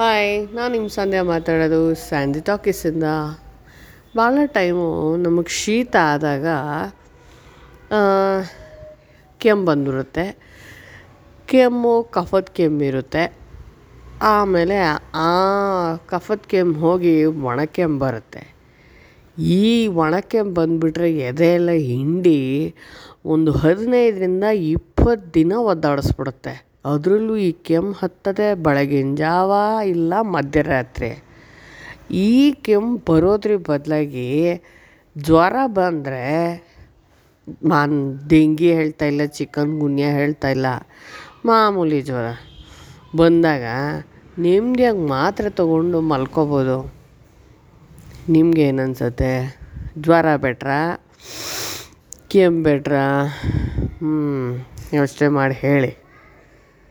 Hi ನಾನು ನಿಮ್ಮ ಸಂಧ್ಯಾ ಮಾತಾಡೋದು ಸ್ಯಾಂಡಿ ಟಾಕೀಸಿಂದ ಭಾಳ ಟೈಮು ನಮಗೆ ಶೀತ ಆದಾಗ ಕೆಮ್ಮು ಬಂದ್ಬಿಡುತ್ತೆ. ಕೆಮ್ಮು, ಕಫದ ಕೆಮ್ಮಿರುತ್ತೆ ಆಮೇಲೆ ಆ ಕಫದ ಕೆಮ್ಮು ಹೋಗಿ ಒಣ ಕೆಮ್ಮು ಬರುತ್ತೆ. ಈ ಒಣ ಕೆಮ್ಮು ಬಂದುಬಿಟ್ರೆ ಎದೆಯೆಲ್ಲ ಹಿಂಡಿ ಒಂದು ಹದಿನೈದರಿಂದ ಇಪ್ಪತ್ತು ದಿನ ಒದ್ದಾಡಿಸ್ಬಿಡುತ್ತೆ. ಅದರಲ್ಲೂ ಈ ಕೆಮ್ಮು ಹತ್ತೋದೇ, ಬೆಳಗಿನ ಜಾವ ಇಲ್ಲ, ಮಧ್ಯರಾತ್ರಿ. ಈ ಕೆಮ್ಮು ಬರೋದ್ರ ಬದಲಾಗಿ ಜ್ವರ ಬಂದರೆ ನಾನು ಡೆಂಗಿ ಹೇಳ್ತಾ ಇಲ್ಲ, ಚಿಕನ್ ಗುನ್ಯಾ ಹೇಳ್ತಾ ಇಲ್ಲ, ಮಾಮೂಲಿ ಜ್ವರ. ಬಂದಾಗ ನೆಮ್ಮದಿಯಾಗಿ ಮಾತ್ರೆ ತೊಗೊಂಡು ಮಲ್ಕೊಬೋದು. ನಿಮ್ಗೇನು ಅನ್ಸುತ್ತೆ ಜ್ವರ ಬೆಟ್ರಾ? ಕೆಮ್ಮು ಬೆಟ್ರಾ? ಹ್ಞೂ ಯೋಚನೆ ಮಾಡಿ ಹೇಳಿ.